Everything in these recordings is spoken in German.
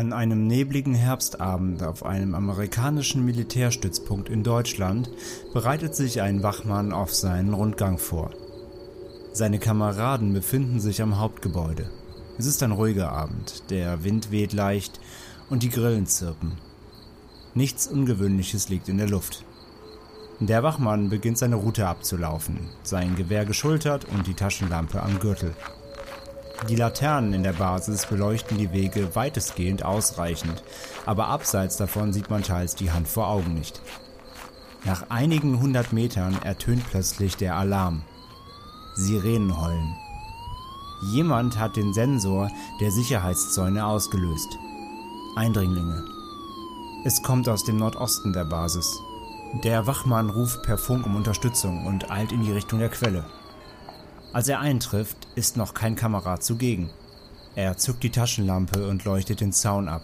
An einem nebligen Herbstabend auf einem amerikanischen Militärstützpunkt in Deutschland bereitet sich ein Wachmann auf seinen Rundgang vor. Seine Kameraden befinden sich am Hauptgebäude. Es ist ein ruhiger Abend, der Wind weht leicht und die Grillen zirpen. Nichts Ungewöhnliches liegt in der Luft. Der Wachmann beginnt seine Route abzulaufen, sein Gewehr geschultert und die Taschenlampe am Gürtel. Die Laternen in der Basis beleuchten die Wege weitestgehend ausreichend, aber abseits davon sieht man teils die Hand vor Augen nicht. Nach einigen hundert Metern ertönt plötzlich der Alarm. Sirenen heulen. Jemand hat den Sensor der Sicherheitszäune ausgelöst. Eindringlinge. Es kommt aus dem Nordosten der Basis. Der Wachmann ruft per Funk um Unterstützung und eilt in die Richtung der Quelle. Als er eintrifft, ist noch kein Kamerad zugegen. Er zückt die Taschenlampe und leuchtet den Zaun ab.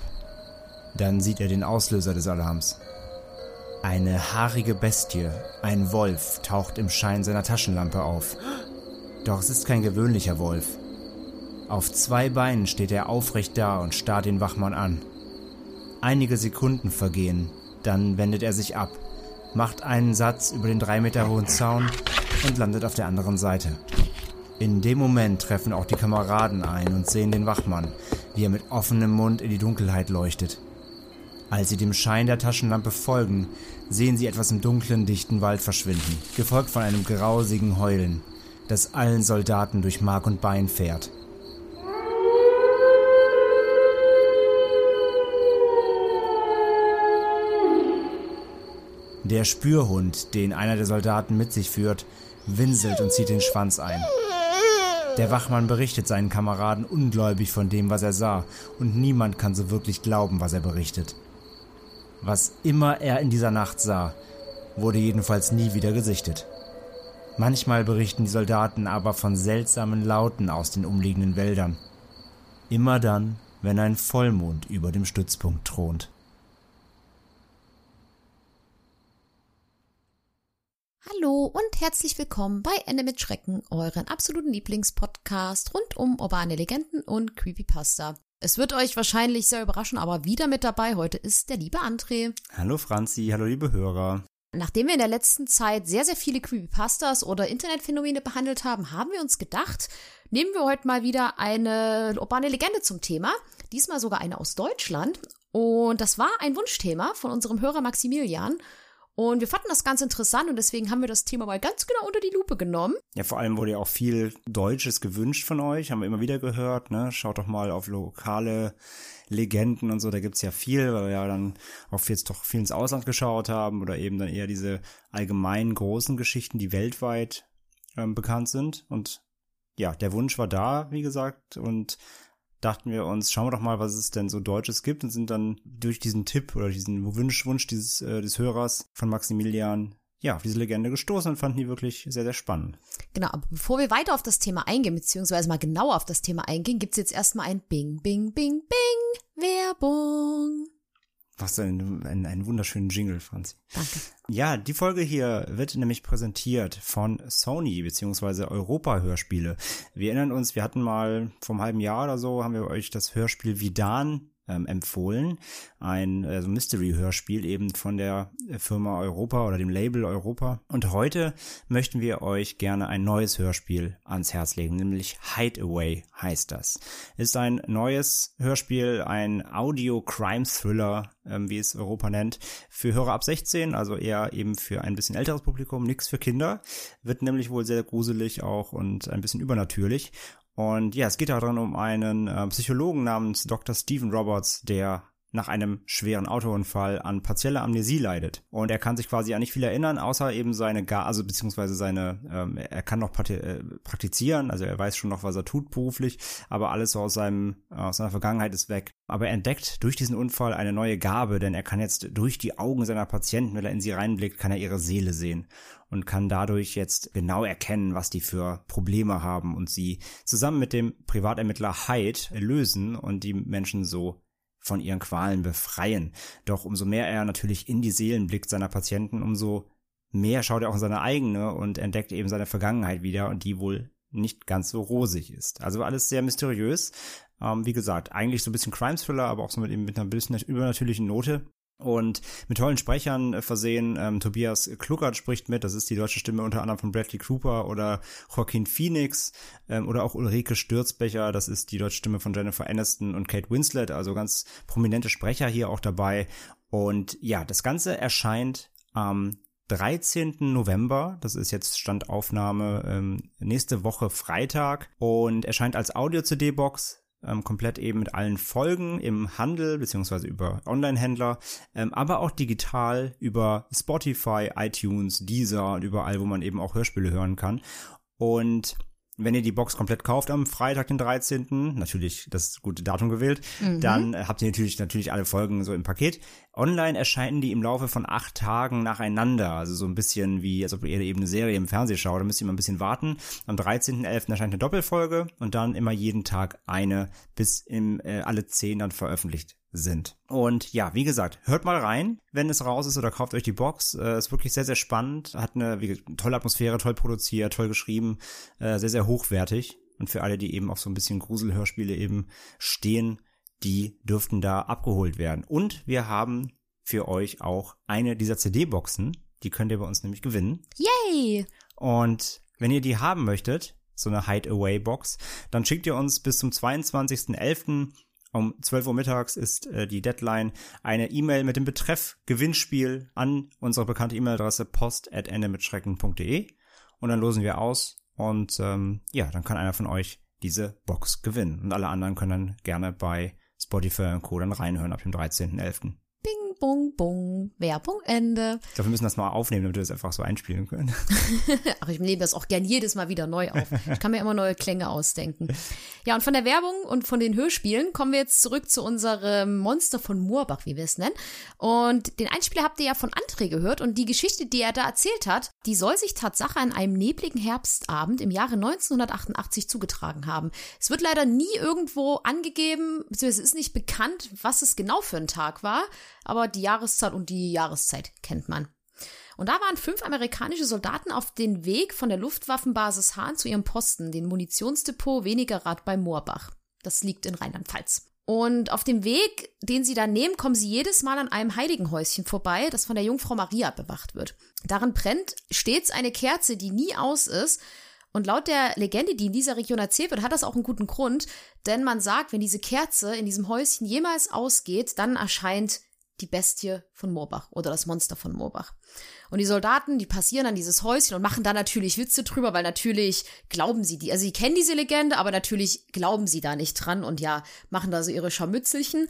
Dann sieht er den Auslöser des Alarms. Eine haarige Bestie, ein Wolf, taucht im Schein seiner Taschenlampe auf. Doch es ist kein gewöhnlicher Wolf. Auf zwei Beinen steht er aufrecht da und starrt den Wachmann an. Einige Sekunden vergehen, dann wendet er sich ab, macht einen Satz über den drei Meter hohen Zaun und landet auf der anderen Seite. In dem Moment treffen auch die Kameraden ein und sehen den Wachmann, wie er mit offenem Mund in die Dunkelheit leuchtet. Als sie dem Schein der Taschenlampe folgen, sehen sie etwas im dunklen, dichten Wald verschwinden, gefolgt von einem grausigen Heulen, das allen Soldaten durch Mark und Bein fährt. Der Spürhund, den einer der Soldaten mit sich führt, winselt und zieht den Schwanz ein. Der Wachmann berichtet seinen Kameraden ungläubig von dem, was er sah, und niemand kann so wirklich glauben, was er berichtet. Was immer er in dieser Nacht sah, wurde jedenfalls nie wieder gesichtet. Manchmal berichten die Soldaten aber von seltsamen Lauten aus den umliegenden Wäldern. Immer dann, wenn ein Vollmond über dem Stützpunkt thront. Hallo und herzlich willkommen bei Ende mit Schrecken, euren absoluten Lieblingspodcast rund um urbane Legenden und Creepypasta. Es wird euch wahrscheinlich sehr überraschen, aber wieder mit dabei heute ist der liebe André. Hallo Franzi, hallo liebe Hörer. Nachdem wir in der letzten Zeit sehr, sehr viele Creepypastas oder Internetphänomene behandelt haben, haben wir uns gedacht, nehmen wir heute mal wieder eine urbane Legende zum Thema. Diesmal sogar eine aus Deutschland. Und das war ein Wunschthema von unserem Hörer Maximilian. Und wir fanden das ganz interessant und deswegen haben wir das Thema mal ganz genau unter die Lupe genommen. Ja, vor allem wurde ja auch viel Deutsches gewünscht von euch, haben wir immer wieder gehört, ne? Schaut doch mal auf lokale Legenden und so, da gibt's ja viel, weil wir ja dann auch jetzt doch viel ins Ausland geschaut haben oder eben dann eher diese allgemeinen großen Geschichten, die weltweit ähm, bekannt sind. Und ja, der Wunsch war da, wie gesagt, und dachten wir uns, schauen wir doch mal, was es denn so Deutsches gibt und sind dann durch diesen Tipp oder diesen Wunsch, Wunsch dieses, äh, des Hörers von Maximilian ja, auf diese Legende gestoßen und fanden die wirklich sehr, sehr spannend. Genau, aber bevor wir weiter auf das Thema eingehen, beziehungsweise mal genauer auf das Thema eingehen, gibt's jetzt erstmal ein Bing, Bing, Bing, Bing, Werbung. Was ein, ein, ein wunderschönen Jingle, Franzi. Danke. Ja, die Folge hier wird nämlich präsentiert von Sony beziehungsweise Europa Hörspiele. Wir erinnern uns, wir hatten mal vor einem halben Jahr oder so, haben wir euch das Hörspiel Vidan ähm, empfohlen. Ein also Mystery-Hörspiel eben von der Firma Europa oder dem Label Europa. Und heute möchten wir euch gerne ein neues Hörspiel ans Herz legen, nämlich Hideaway heißt das. Ist ein neues Hörspiel, ein Audio-Crime-Thriller, ähm, wie es Europa nennt, für Hörer ab 16, also eher eben für ein bisschen älteres Publikum, nichts für Kinder. Wird nämlich wohl sehr gruselig auch und ein bisschen übernatürlich. Und ja, es geht darin um einen äh, Psychologen namens Dr. Stephen Roberts, der nach einem schweren Autounfall an partieller Amnesie leidet. Und er kann sich quasi an nicht viel erinnern, außer eben seine, Gar also beziehungsweise seine, ähm, er kann noch äh, praktizieren, also er weiß schon noch, was er tut beruflich, aber alles so aus seinem, aus seiner Vergangenheit ist weg. Aber er entdeckt durch diesen Unfall eine neue Gabe, denn er kann jetzt durch die Augen seiner Patienten, wenn er in sie reinblickt, kann er ihre Seele sehen und kann dadurch jetzt genau erkennen, was die für Probleme haben und sie zusammen mit dem Privatermittler Hyde lösen und die Menschen so von ihren Qualen befreien. Doch umso mehr er natürlich in die Seelen blickt seiner Patienten, umso mehr schaut er auch in seine eigene und entdeckt eben seine Vergangenheit wieder und die wohl nicht ganz so rosig ist. Also alles sehr mysteriös. Ähm, wie gesagt, eigentlich so ein bisschen Crime-Thriller, aber auch so mit, eben mit einer bisschen übernatürlichen Note und mit tollen Sprechern äh, versehen. Ähm, Tobias Kluckert spricht mit, das ist die deutsche Stimme unter anderem von Bradley Cooper oder Joaquin Phoenix ähm, oder auch Ulrike Stürzbecher, das ist die deutsche Stimme von Jennifer Aniston und Kate Winslet, also ganz prominente Sprecher hier auch dabei. Und ja, das Ganze erscheint am 13. November, das ist jetzt Standaufnahme ähm, nächste Woche Freitag und erscheint als Audio-CD-Box ähm, komplett eben mit allen Folgen im Handel beziehungsweise über Online-Händler, ähm, aber auch digital über Spotify, iTunes, Deezer und überall, wo man eben auch Hörspiele hören kann. Und wenn ihr die Box komplett kauft am Freitag, den 13., natürlich das gute Datum gewählt, mhm. dann habt ihr natürlich, natürlich alle Folgen so im Paket. Online erscheinen die im Laufe von acht Tagen nacheinander. Also so ein bisschen wie, als ob ihr eben eine Serie im Fernsehen schaut. Da müsst ihr mal ein bisschen warten. Am 13.11. erscheint eine Doppelfolge und dann immer jeden Tag eine, bis im, äh, alle zehn dann veröffentlicht sind. Und ja, wie gesagt, hört mal rein, wenn es raus ist oder kauft euch die Box. Äh, ist wirklich sehr, sehr spannend. Hat eine wie, tolle Atmosphäre, toll produziert, toll geschrieben, äh, sehr, sehr hochwertig. Und für alle, die eben auf so ein bisschen Gruselhörspiele eben stehen, die dürften da abgeholt werden. Und wir haben für euch auch eine dieser CD-Boxen. Die könnt ihr bei uns nämlich gewinnen. Yay! Und wenn ihr die haben möchtet, so eine Hideaway-Box, dann schickt ihr uns bis zum 22.11 um 12 Uhr mittags ist äh, die Deadline, eine E-Mail mit dem Betreff Gewinnspiel an unsere bekannte E-Mail-Adresse post.endemitschrecken.de und dann losen wir aus und ähm, ja, dann kann einer von euch diese Box gewinnen und alle anderen können dann gerne bei Spotify und Co. dann reinhören ab dem 13.11. Bing, bong, bong. Werbung, Ende. Ich glaube, wir müssen das mal aufnehmen, damit wir das einfach so einspielen können. Ach, ich nehme das auch gern jedes Mal wieder neu auf. Ich kann mir immer neue Klänge ausdenken. Ja, und von der Werbung und von den Hörspielen kommen wir jetzt zurück zu unserem Monster von Moorbach, wie wir es nennen. Und den Einspieler habt ihr ja von André gehört und die Geschichte, die er da erzählt hat, die soll sich Tatsache an einem nebligen Herbstabend im Jahre 1988 zugetragen haben. Es wird leider nie irgendwo angegeben, beziehungsweise es ist nicht bekannt, was es genau für ein Tag war aber die Jahreszahl und die Jahreszeit kennt man. Und da waren fünf amerikanische Soldaten auf den Weg von der Luftwaffenbasis Hahn zu ihrem Posten, den Munitionsdepot Wenigerrad bei Moorbach. Das liegt in Rheinland-Pfalz. Und auf dem Weg, den sie da nehmen, kommen sie jedes Mal an einem Heiligenhäuschen vorbei, das von der Jungfrau Maria bewacht wird. Darin brennt stets eine Kerze, die nie aus ist. Und laut der Legende, die in dieser Region erzählt wird, hat das auch einen guten Grund, denn man sagt, wenn diese Kerze in diesem Häuschen jemals ausgeht, dann erscheint die Bestie von Moorbach oder das Monster von Moorbach. Und die Soldaten, die passieren an dieses Häuschen und machen da natürlich Witze drüber, weil natürlich glauben sie die, also sie kennen diese Legende, aber natürlich glauben sie da nicht dran und ja, machen da so ihre Scharmützelchen.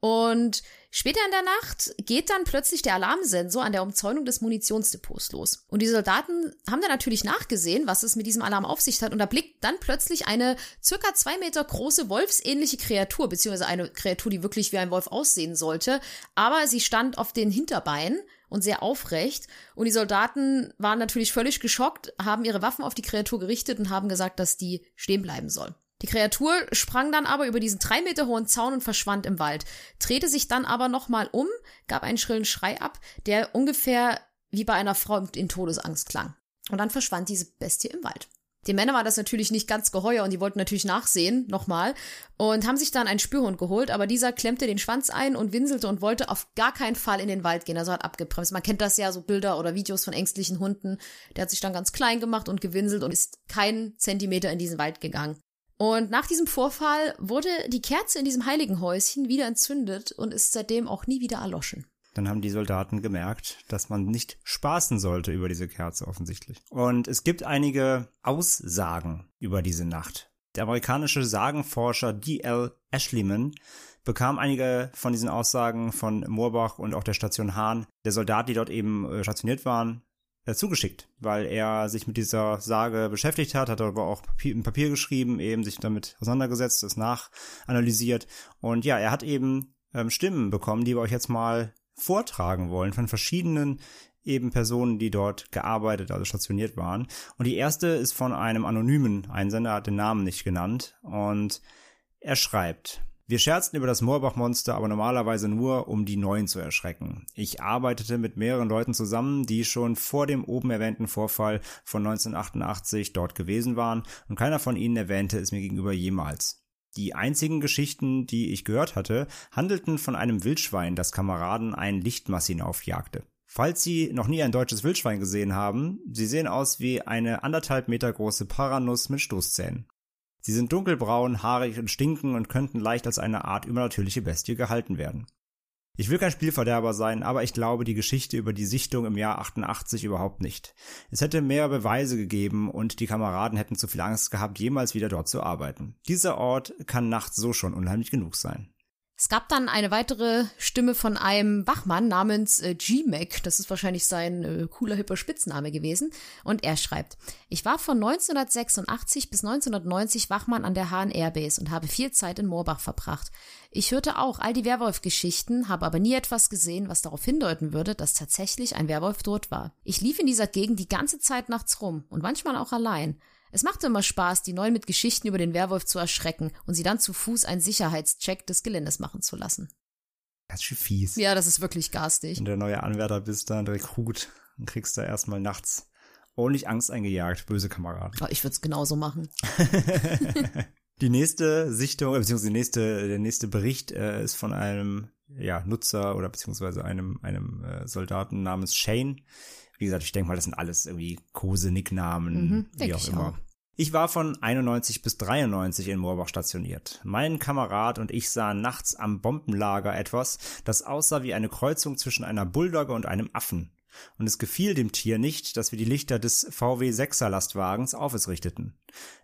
Und später in der Nacht geht dann plötzlich der Alarmsensor an der Umzäunung des Munitionsdepots los. Und die Soldaten haben dann natürlich nachgesehen, was es mit diesem Alarm auf sich hat. Und da blickt dann plötzlich eine circa zwei Meter große wolfsähnliche Kreatur, beziehungsweise eine Kreatur, die wirklich wie ein Wolf aussehen sollte. Aber sie stand auf den Hinterbeinen und sehr aufrecht. Und die Soldaten waren natürlich völlig geschockt, haben ihre Waffen auf die Kreatur gerichtet und haben gesagt, dass die stehen bleiben soll. Die Kreatur sprang dann aber über diesen drei Meter hohen Zaun und verschwand im Wald, drehte sich dann aber nochmal um, gab einen schrillen Schrei ab, der ungefähr wie bei einer Frau in Todesangst klang. Und dann verschwand diese Bestie im Wald. Die Männer war das natürlich nicht ganz geheuer und die wollten natürlich nachsehen, nochmal, und haben sich dann einen Spürhund geholt, aber dieser klemmte den Schwanz ein und winselte und wollte auf gar keinen Fall in den Wald gehen, also hat abgebremst. Man kennt das ja, so Bilder oder Videos von ängstlichen Hunden. Der hat sich dann ganz klein gemacht und gewinselt und ist keinen Zentimeter in diesen Wald gegangen. Und nach diesem Vorfall wurde die Kerze in diesem heiligen Häuschen wieder entzündet und ist seitdem auch nie wieder erloschen. Dann haben die Soldaten gemerkt, dass man nicht spaßen sollte über diese Kerze offensichtlich. Und es gibt einige Aussagen über diese Nacht. Der amerikanische Sagenforscher D.L. Ashleyman bekam einige von diesen Aussagen von Moorbach und auch der Station Hahn, der Soldaten, die dort eben äh, stationiert waren, zugeschickt, weil er sich mit dieser Sage beschäftigt hat, hat aber auch Papier, ein Papier geschrieben, eben sich damit auseinandergesetzt, es nachanalysiert. Und ja, er hat eben ähm, Stimmen bekommen, die wir euch jetzt mal vortragen wollen von verschiedenen eben Personen, die dort gearbeitet, also stationiert waren. Und die erste ist von einem anonymen Einsender, hat den Namen nicht genannt. Und er schreibt, wir scherzten über das Moorbach-Monster, aber normalerweise nur, um die Neuen zu erschrecken. Ich arbeitete mit mehreren Leuten zusammen, die schon vor dem oben erwähnten Vorfall von 1988 dort gewesen waren, und keiner von ihnen erwähnte es mir gegenüber jemals. Die einzigen Geschichten, die ich gehört hatte, handelten von einem Wildschwein, das Kameraden ein Lichtmass hinaufjagte. Falls Sie noch nie ein deutsches Wildschwein gesehen haben, sie sehen aus wie eine anderthalb Meter große Paranuss mit Stoßzähnen. Sie sind dunkelbraun, haarig und stinken und könnten leicht als eine Art übernatürliche Bestie gehalten werden. Ich will kein Spielverderber sein, aber ich glaube die Geschichte über die Sichtung im Jahr 88 überhaupt nicht. Es hätte mehr Beweise gegeben und die Kameraden hätten zu viel Angst gehabt, jemals wieder dort zu arbeiten. Dieser Ort kann nachts so schon unheimlich genug sein. Es gab dann eine weitere Stimme von einem Wachmann namens äh, G-Mac. Das ist wahrscheinlich sein äh, cooler, hipper Spitzname gewesen. Und er schreibt, ich war von 1986 bis 1990 Wachmann an der Hahn Airbase und habe viel Zeit in Moorbach verbracht. Ich hörte auch all die Werwolf-Geschichten, habe aber nie etwas gesehen, was darauf hindeuten würde, dass tatsächlich ein Werwolf dort war. Ich lief in dieser Gegend die ganze Zeit nachts rum und manchmal auch allein. Es machte immer Spaß, die Neuen mit Geschichten über den Werwolf zu erschrecken und sie dann zu Fuß einen Sicherheitscheck des Geländes machen zu lassen. Ist schon fies. Ja, das ist wirklich garstig. Wenn du der neue Anwärter bist, dann Rekrut, dann kriegst du erstmal nachts ordentlich Angst eingejagt, böse Kameraden. Ich würde es genauso machen. die nächste Sichtung, beziehungsweise die nächste, der nächste Bericht äh, ist von einem ja, Nutzer oder beziehungsweise einem, einem äh, Soldaten namens Shane, wie gesagt, ich denke mal, das sind alles irgendwie Kose-Nicknamen, Mhm, wie auch ich immer. auch. Ich war von 91 bis 93 in Moorbach stationiert. Mein Kamerad und ich sahen nachts am Bombenlager etwas, das aussah wie eine Kreuzung zwischen einer Bulldogge und einem Affen. Und es gefiel dem Tier nicht, dass wir die Lichter des VW 6er Lastwagens auf es richteten.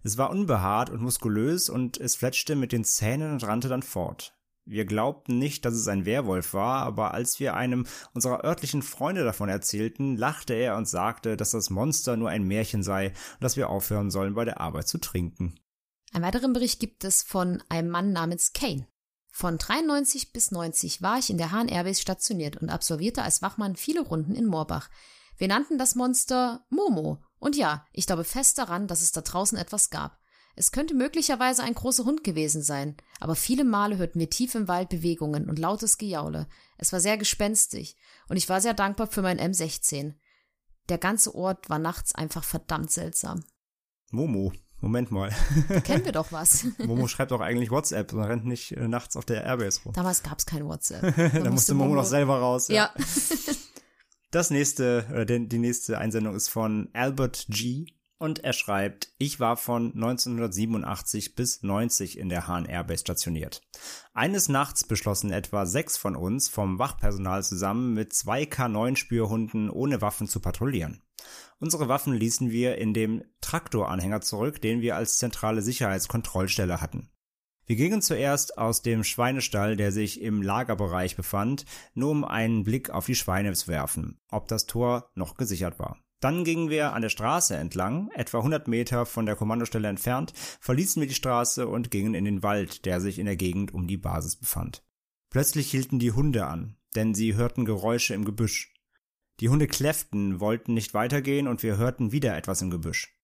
Es war unbehaart und muskulös und es fletschte mit den Zähnen und rannte dann fort. Wir glaubten nicht, dass es ein Werwolf war, aber als wir einem unserer örtlichen Freunde davon erzählten, lachte er und sagte, dass das Monster nur ein Märchen sei und dass wir aufhören sollen, bei der Arbeit zu trinken. Einen weiteren Bericht gibt es von einem Mann namens Kane. Von 93 bis 90 war ich in der Hahn Airbase stationiert und absolvierte als Wachmann viele Runden in Moorbach. Wir nannten das Monster Momo. Und ja, ich glaube fest daran, dass es da draußen etwas gab. Es könnte möglicherweise ein großer Hund gewesen sein, aber viele Male hörten wir tief im Wald Bewegungen und lautes Gejaule. Es war sehr gespenstig und ich war sehr dankbar für mein M16. Der ganze Ort war nachts einfach verdammt seltsam. Momo, Moment mal. Kennen wir doch was. Momo schreibt auch eigentlich WhatsApp und rennt nicht äh, nachts auf der Airbase rum. Damals gab's kein WhatsApp. da musste Momo noch selber raus. Ja. Das nächste, oder den- die nächste Einsendung ist von Albert G. Und er schreibt, ich war von 1987 bis 90 in der Hahn Airbase stationiert. Eines Nachts beschlossen etwa sechs von uns vom Wachpersonal zusammen mit zwei K9-Spürhunden ohne Waffen zu patrouillieren. Unsere Waffen ließen wir in dem Traktoranhänger zurück, den wir als zentrale Sicherheitskontrollstelle hatten. Wir gingen zuerst aus dem Schweinestall, der sich im Lagerbereich befand, nur um einen Blick auf die Schweine zu werfen, ob das Tor noch gesichert war. Dann gingen wir an der Straße entlang, etwa 100 Meter von der Kommandostelle entfernt, verließen wir die Straße und gingen in den Wald, der sich in der Gegend um die Basis befand. Plötzlich hielten die Hunde an, denn sie hörten Geräusche im Gebüsch. Die Hunde kläfften, wollten nicht weitergehen und wir hörten wieder etwas im Gebüsch.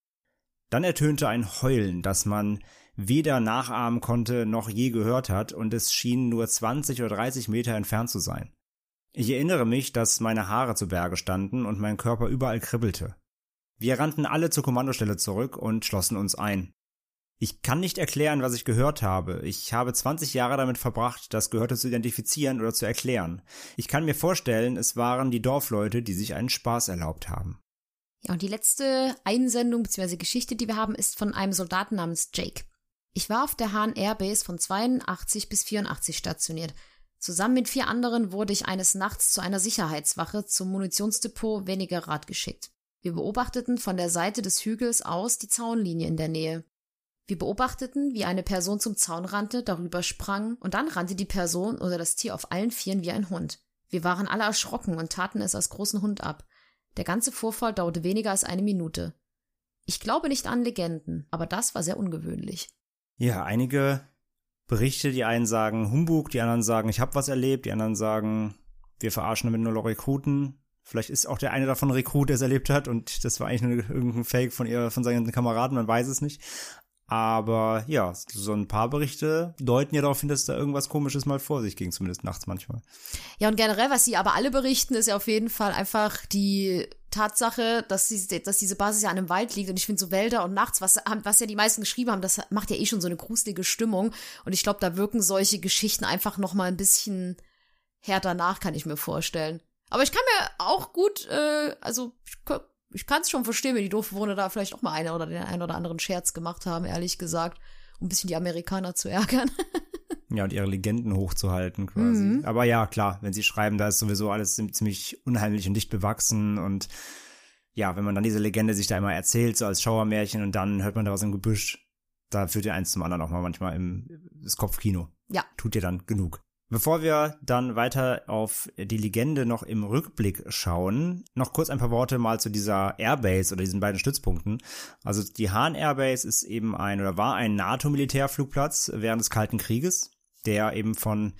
Dann ertönte ein Heulen, das man weder nachahmen konnte noch je gehört hat, und es schien nur 20 oder 30 Meter entfernt zu sein. Ich erinnere mich, dass meine Haare zu Berge standen und mein Körper überall kribbelte. Wir rannten alle zur Kommandostelle zurück und schlossen uns ein. Ich kann nicht erklären, was ich gehört habe. Ich habe 20 Jahre damit verbracht, das Gehörte zu identifizieren oder zu erklären. Ich kann mir vorstellen, es waren die Dorfleute, die sich einen Spaß erlaubt haben. Ja, und die letzte Einsendung bzw. Geschichte, die wir haben, ist von einem Soldaten namens Jake. Ich war auf der Hahn Airbase von 82 bis 84 stationiert. Zusammen mit vier anderen wurde ich eines Nachts zu einer Sicherheitswache zum Munitionsdepot Wenigerrad geschickt. Wir beobachteten von der Seite des Hügels aus die Zaunlinie in der Nähe. Wir beobachteten, wie eine Person zum Zaun rannte, darüber sprang, und dann rannte die Person oder das Tier auf allen Vieren wie ein Hund. Wir waren alle erschrocken und taten es als großen Hund ab. Der ganze Vorfall dauerte weniger als eine Minute. Ich glaube nicht an Legenden, aber das war sehr ungewöhnlich. Ja, einige Berichte, die einen sagen Humbug, die anderen sagen, ich habe was erlebt, die anderen sagen, wir verarschen damit nur Rekruten. Vielleicht ist auch der eine davon Rekrut, der es erlebt hat und das war eigentlich nur irgendein Fake von ihr, von seinen Kameraden, man weiß es nicht. Aber ja, so ein paar Berichte deuten ja darauf hin, dass da irgendwas Komisches mal vor sich ging, zumindest nachts manchmal. Ja, und generell, was sie aber alle berichten, ist ja auf jeden Fall einfach die Tatsache, dass, sie, dass diese Basis ja an einem Wald liegt und ich finde so Wälder und nachts, was, was ja die meisten geschrieben haben, das macht ja eh schon so eine gruselige Stimmung und ich glaube, da wirken solche Geschichten einfach noch mal ein bisschen härter nach, kann ich mir vorstellen. Aber ich kann mir auch gut, äh, also ich ich kann es schon verstehen, wenn die Dorfbewohner da vielleicht auch mal eine oder den einen oder anderen Scherz gemacht haben, ehrlich gesagt, um ein bisschen die Amerikaner zu ärgern. ja, und ihre Legenden hochzuhalten quasi. Mhm. Aber ja, klar, wenn sie schreiben, da ist sowieso alles ziemlich unheimlich und dicht bewachsen und ja, wenn man dann diese Legende sich da immer erzählt, so als Schauermärchen und dann hört man da was im Gebüsch, da führt ja eins zum anderen auch mal manchmal im das Kopfkino. Ja. Tut dir dann genug. Bevor wir dann weiter auf die Legende noch im Rückblick schauen, noch kurz ein paar Worte mal zu dieser Airbase oder diesen beiden Stützpunkten. Also die Hahn Airbase ist eben ein oder war ein NATO-Militärflugplatz während des Kalten Krieges, der eben von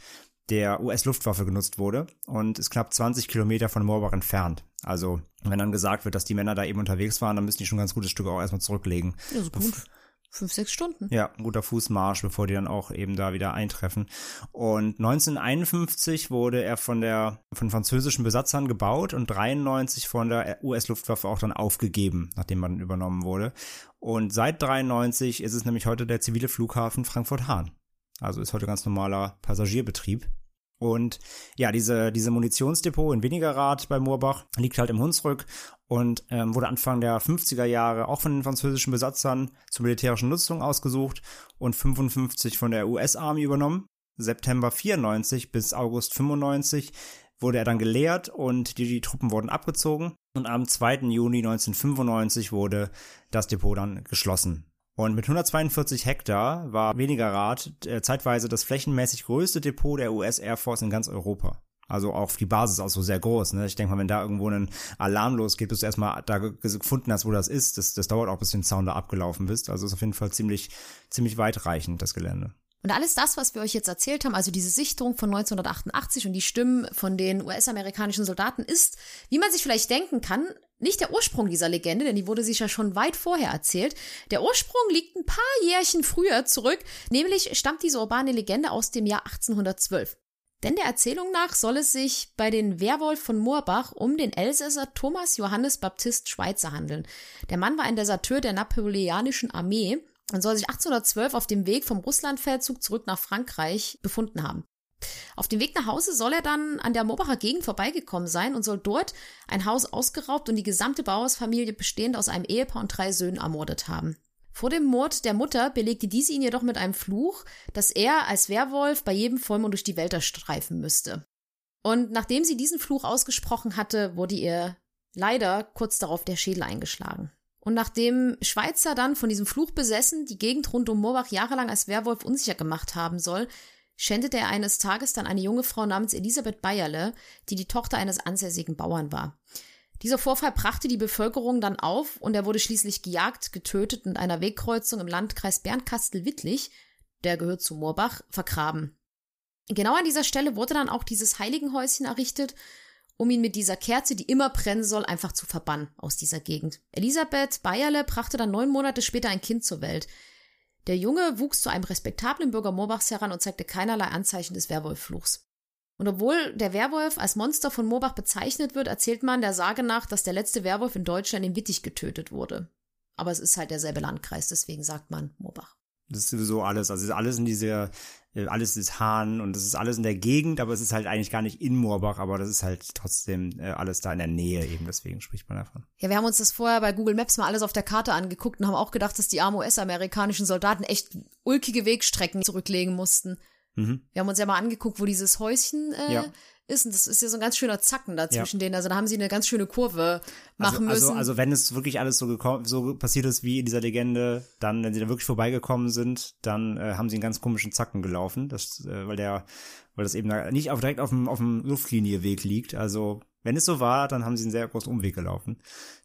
der US-Luftwaffe genutzt wurde und ist knapp 20 Kilometer von Moorbach entfernt. Also wenn dann gesagt wird, dass die Männer da eben unterwegs waren, dann müssen die schon ein ganz gutes Stück auch erstmal zurücklegen. Ja, so gut fünf, sechs Stunden. Ja, ein guter Fußmarsch, bevor die dann auch eben da wieder eintreffen. Und 1951 wurde er von der, von französischen Besatzern gebaut und 93 von der US-Luftwaffe auch dann aufgegeben, nachdem man übernommen wurde. Und seit 93 ist es nämlich heute der zivile Flughafen Frankfurt-Hahn. Also ist heute ganz normaler Passagierbetrieb. Und ja, diese, diese Munitionsdepot in Wenigerrad bei Moorbach liegt halt im Hunsrück und ähm, wurde Anfang der 50er Jahre auch von den französischen Besatzern zur militärischen Nutzung ausgesucht und 55 von der US-Army übernommen. September 94 bis August 95 wurde er dann geleert und die, die Truppen wurden abgezogen und am 2. Juni 1995 wurde das Depot dann geschlossen. Und mit 142 Hektar war Wenigerrad äh, zeitweise das flächenmäßig größte Depot der US Air Force in ganz Europa. Also auch die Basis auch so sehr groß. Ne? Ich denke mal, wenn da irgendwo ein Alarm losgeht, bis du erstmal da gefunden hast, wo das ist, das, das dauert auch, bis du den Zaun da abgelaufen bist. Also ist auf jeden Fall ziemlich, ziemlich weitreichend, das Gelände. Und alles das, was wir euch jetzt erzählt haben, also diese Sichtung von 1988 und die Stimmen von den US-amerikanischen Soldaten, ist, wie man sich vielleicht denken kann, nicht der Ursprung dieser Legende, denn die wurde sich ja schon weit vorher erzählt. Der Ursprung liegt ein paar Jährchen früher zurück, nämlich stammt diese urbane Legende aus dem Jahr 1812. Denn der Erzählung nach soll es sich bei den Werwolf von Moorbach um den Elsässer Thomas Johannes Baptist Schweitzer handeln. Der Mann war ein Deserteur der napoleonischen Armee und soll sich 1812 auf dem Weg vom Russlandfeldzug zurück nach Frankreich befunden haben. Auf dem Weg nach Hause soll er dann an der Moobacher Gegend vorbeigekommen sein und soll dort ein Haus ausgeraubt und die gesamte Bauersfamilie bestehend aus einem Ehepaar und drei Söhnen ermordet haben. Vor dem Mord der Mutter belegte diese ihn jedoch mit einem Fluch, dass er als Werwolf bei jedem Vollmond durch die Wälder streifen müsste. Und nachdem sie diesen Fluch ausgesprochen hatte, wurde ihr leider kurz darauf der Schädel eingeschlagen. Und nachdem Schweizer dann von diesem Fluch besessen die Gegend rund um Moorbach jahrelang als Werwolf unsicher gemacht haben soll, schändete er eines Tages dann eine junge Frau namens Elisabeth Bayerle, die die Tochter eines ansässigen Bauern war. Dieser Vorfall brachte die Bevölkerung dann auf und er wurde schließlich gejagt, getötet und einer Wegkreuzung im Landkreis Bernkastel-Wittlich, der gehört zu Moorbach, vergraben. Genau an dieser Stelle wurde dann auch dieses Heiligenhäuschen errichtet, um ihn mit dieser Kerze, die immer brennen soll, einfach zu verbannen aus dieser Gegend. Elisabeth Bayerle brachte dann neun Monate später ein Kind zur Welt. Der Junge wuchs zu einem respektablen Bürger Moorbachs heran und zeigte keinerlei Anzeichen des Werwolffluchs. Und obwohl der Werwolf als Monster von Moorbach bezeichnet wird, erzählt man der Sage nach, dass der letzte Werwolf in Deutschland in Wittig getötet wurde. Aber es ist halt derselbe Landkreis, deswegen sagt man Moorbach. Das ist sowieso alles. Also ist alles in dieser, äh, alles ist Hahn und das ist alles in der Gegend, aber es ist halt eigentlich gar nicht in Moorbach, aber das ist halt trotzdem äh, alles da in der Nähe eben, deswegen spricht man davon. Ja, wir haben uns das vorher bei Google Maps mal alles auf der Karte angeguckt und haben auch gedacht, dass die armen US-amerikanischen Soldaten echt ulkige Wegstrecken zurücklegen mussten. Mhm. Wir haben uns ja mal angeguckt, wo dieses Häuschen äh, ja. Ist. Und das ist ja so ein ganz schöner Zacken dazwischen denen. Also da haben sie eine ganz schöne Kurve machen also, müssen. Also, also wenn es wirklich alles so gekommen, so passiert ist wie in dieser Legende, dann, wenn sie da wirklich vorbeigekommen sind, dann äh, haben sie einen ganz komischen Zacken gelaufen. Das, äh, weil der, weil das eben da nicht auf, direkt auf dem, auf dem Luftlinieweg liegt. Also, wenn es so war, dann haben sie einen sehr großen Umweg gelaufen.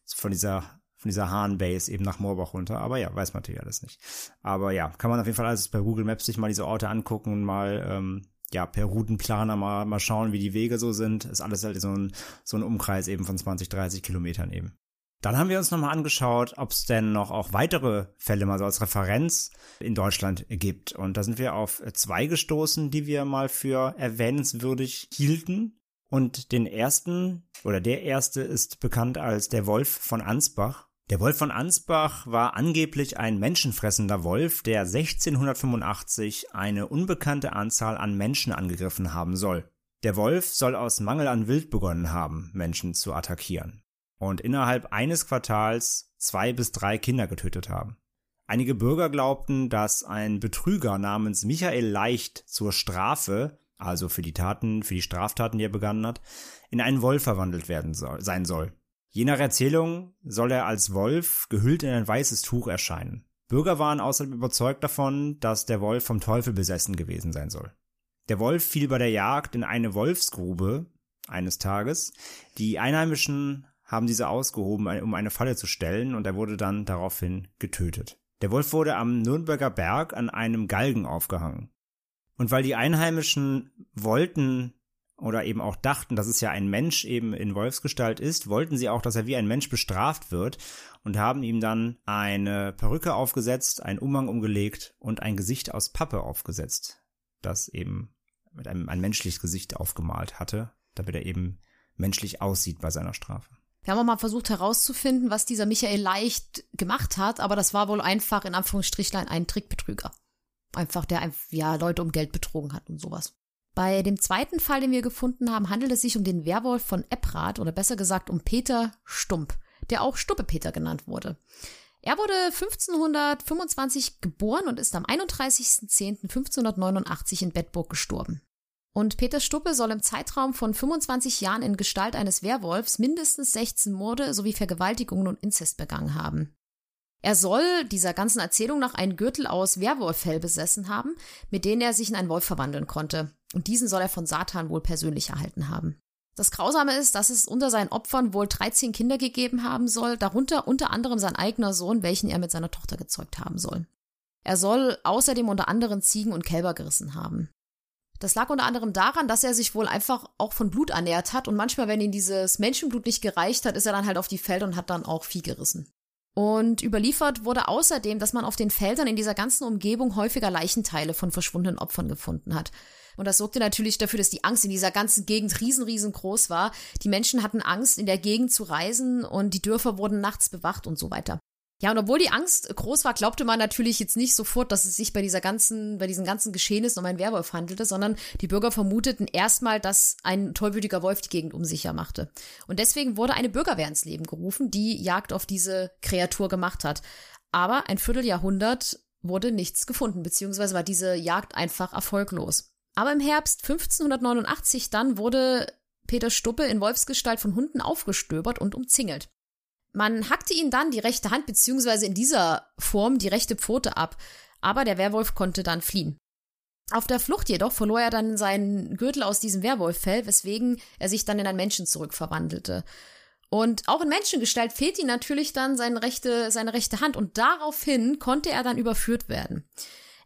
Von dieser von dieser Hahnbase eben nach Moorbach runter. Aber ja, weiß man natürlich alles nicht. Aber ja, kann man auf jeden Fall alles bei Google Maps sich mal diese Orte angucken und mal ähm, ja, per Routenplaner mal, mal schauen, wie die Wege so sind. Ist alles halt so ein, so ein Umkreis eben von 20, 30 Kilometern eben. Dann haben wir uns nochmal angeschaut, ob es denn noch auch weitere Fälle mal so als Referenz in Deutschland gibt. Und da sind wir auf zwei gestoßen, die wir mal für erwähnenswürdig hielten. Und den ersten, oder der erste ist bekannt als der Wolf von Ansbach. Der Wolf von Ansbach war angeblich ein menschenfressender Wolf, der 1685 eine unbekannte Anzahl an Menschen angegriffen haben soll. Der Wolf soll aus Mangel an Wild begonnen haben, Menschen zu attackieren. Und innerhalb eines Quartals zwei bis drei Kinder getötet haben. Einige Bürger glaubten, dass ein Betrüger namens Michael Leicht zur Strafe, also für die Taten, für die Straftaten, die er begangen hat, in einen Wolf verwandelt werden soll, sein soll. Je nach Erzählung soll er als Wolf gehüllt in ein weißes Tuch erscheinen. Bürger waren außerdem überzeugt davon, dass der Wolf vom Teufel besessen gewesen sein soll. Der Wolf fiel bei der Jagd in eine Wolfsgrube eines Tages. Die Einheimischen haben diese ausgehoben, um eine Falle zu stellen, und er wurde dann daraufhin getötet. Der Wolf wurde am Nürnberger Berg an einem Galgen aufgehangen. Und weil die Einheimischen wollten, oder eben auch dachten, dass es ja ein Mensch eben in Wolfsgestalt ist, wollten sie auch, dass er wie ein Mensch bestraft wird und haben ihm dann eine Perücke aufgesetzt, einen Umhang umgelegt und ein Gesicht aus Pappe aufgesetzt, das eben mit einem ein menschliches Gesicht aufgemalt hatte, damit er eben menschlich aussieht bei seiner Strafe. Wir haben auch mal versucht herauszufinden, was dieser Michael Leicht gemacht hat, aber das war wohl einfach in Anführungsstrichlein ein Trickbetrüger. Einfach, der ja Leute um Geld betrogen hat und sowas. Bei dem zweiten Fall, den wir gefunden haben, handelt es sich um den Werwolf von Epprath oder besser gesagt um Peter Stump, der auch Stuppe-Peter genannt wurde. Er wurde 1525 geboren und ist am 31.10.1589 in Bedburg gestorben. Und Peter Stuppe soll im Zeitraum von 25 Jahren in Gestalt eines Werwolfs mindestens 16 Morde sowie Vergewaltigungen und Inzest begangen haben. Er soll dieser ganzen Erzählung nach einen Gürtel aus Werwolffell besessen haben, mit dem er sich in einen Wolf verwandeln konnte. Und diesen soll er von Satan wohl persönlich erhalten haben. Das Grausame ist, dass es unter seinen Opfern wohl 13 Kinder gegeben haben soll, darunter unter anderem sein eigener Sohn, welchen er mit seiner Tochter gezeugt haben soll. Er soll außerdem unter anderem Ziegen und Kälber gerissen haben. Das lag unter anderem daran, dass er sich wohl einfach auch von Blut ernährt hat und manchmal, wenn ihm dieses Menschenblut nicht gereicht hat, ist er dann halt auf die Felder und hat dann auch Vieh gerissen. Und überliefert wurde außerdem, dass man auf den Feldern in dieser ganzen Umgebung häufiger Leichenteile von verschwundenen Opfern gefunden hat. Und das sorgte natürlich dafür, dass die Angst in dieser ganzen Gegend riesen, riesengroß war. Die Menschen hatten Angst, in der Gegend zu reisen und die Dörfer wurden nachts bewacht und so weiter. Ja, und obwohl die Angst groß war, glaubte man natürlich jetzt nicht sofort, dass es sich bei dieser ganzen, bei diesen ganzen Geschehnissen um einen Werwolf handelte, sondern die Bürger vermuteten erstmal, dass ein tollwütiger Wolf die Gegend unsicher machte. Und deswegen wurde eine Bürgerwehr ins Leben gerufen, die Jagd auf diese Kreatur gemacht hat. Aber ein Vierteljahrhundert wurde nichts gefunden, beziehungsweise war diese Jagd einfach erfolglos. Aber im Herbst 1589 dann wurde Peter Stuppe in Wolfsgestalt von Hunden aufgestöbert und umzingelt. Man hackte ihn dann die rechte Hand beziehungsweise in dieser Form die rechte Pfote ab, aber der Werwolf konnte dann fliehen. Auf der Flucht jedoch verlor er dann seinen Gürtel aus diesem Werwolffell, weswegen er sich dann in einen Menschen zurückverwandelte. Und auch in Menschengestalt fehlt ihm natürlich dann seine rechte, seine rechte Hand und daraufhin konnte er dann überführt werden.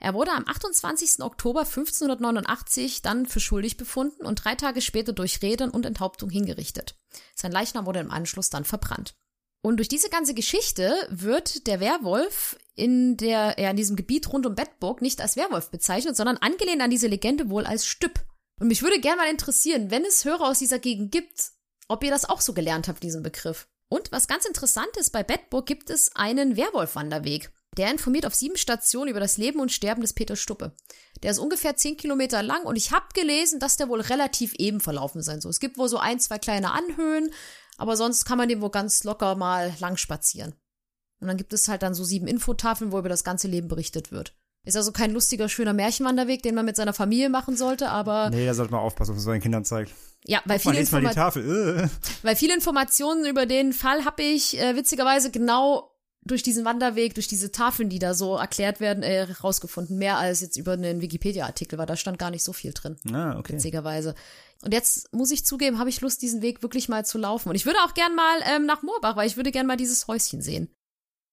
Er wurde am 28. Oktober 1589 dann für schuldig befunden und drei Tage später durch Rädern und Enthauptung hingerichtet. Sein Leichnam wurde im Anschluss dann verbrannt. Und durch diese ganze Geschichte wird der Werwolf in der, ja, in diesem Gebiet rund um Bedburg nicht als Werwolf bezeichnet, sondern angelehnt an diese Legende wohl als Stüpp. Und mich würde gerne mal interessieren, wenn es Hörer aus dieser Gegend gibt, ob ihr das auch so gelernt habt, diesen Begriff. Und was ganz interessant ist, bei Bedburg gibt es einen Werwolf-Wanderweg. Der informiert auf sieben Stationen über das Leben und Sterben des Peter Stuppe. Der ist ungefähr zehn Kilometer lang und ich habe gelesen, dass der wohl relativ eben verlaufen sein soll. Es gibt wohl so ein, zwei kleine Anhöhen, aber sonst kann man den wohl ganz locker mal lang spazieren. Und dann gibt es halt dann so sieben Infotafeln, wo über das ganze Leben berichtet wird. Ist also kein lustiger, schöner Märchenwanderweg, den man mit seiner Familie machen sollte, aber. Nee, da sollte man aufpassen, was man seinen Kindern zeigt. Ja, weil viele, lies mal die Informa Tafel. Äh. weil viele Informationen über den Fall habe ich äh, witzigerweise genau durch diesen Wanderweg, durch diese Tafeln, die da so erklärt werden, äh, rausgefunden. Mehr als jetzt über einen Wikipedia-Artikel, weil da stand gar nicht so viel drin. Ah, okay. witzigerweise. Und jetzt muss ich zugeben, habe ich Lust, diesen Weg wirklich mal zu laufen. Und ich würde auch gern mal ähm, nach Moorbach, weil ich würde gern mal dieses Häuschen sehen.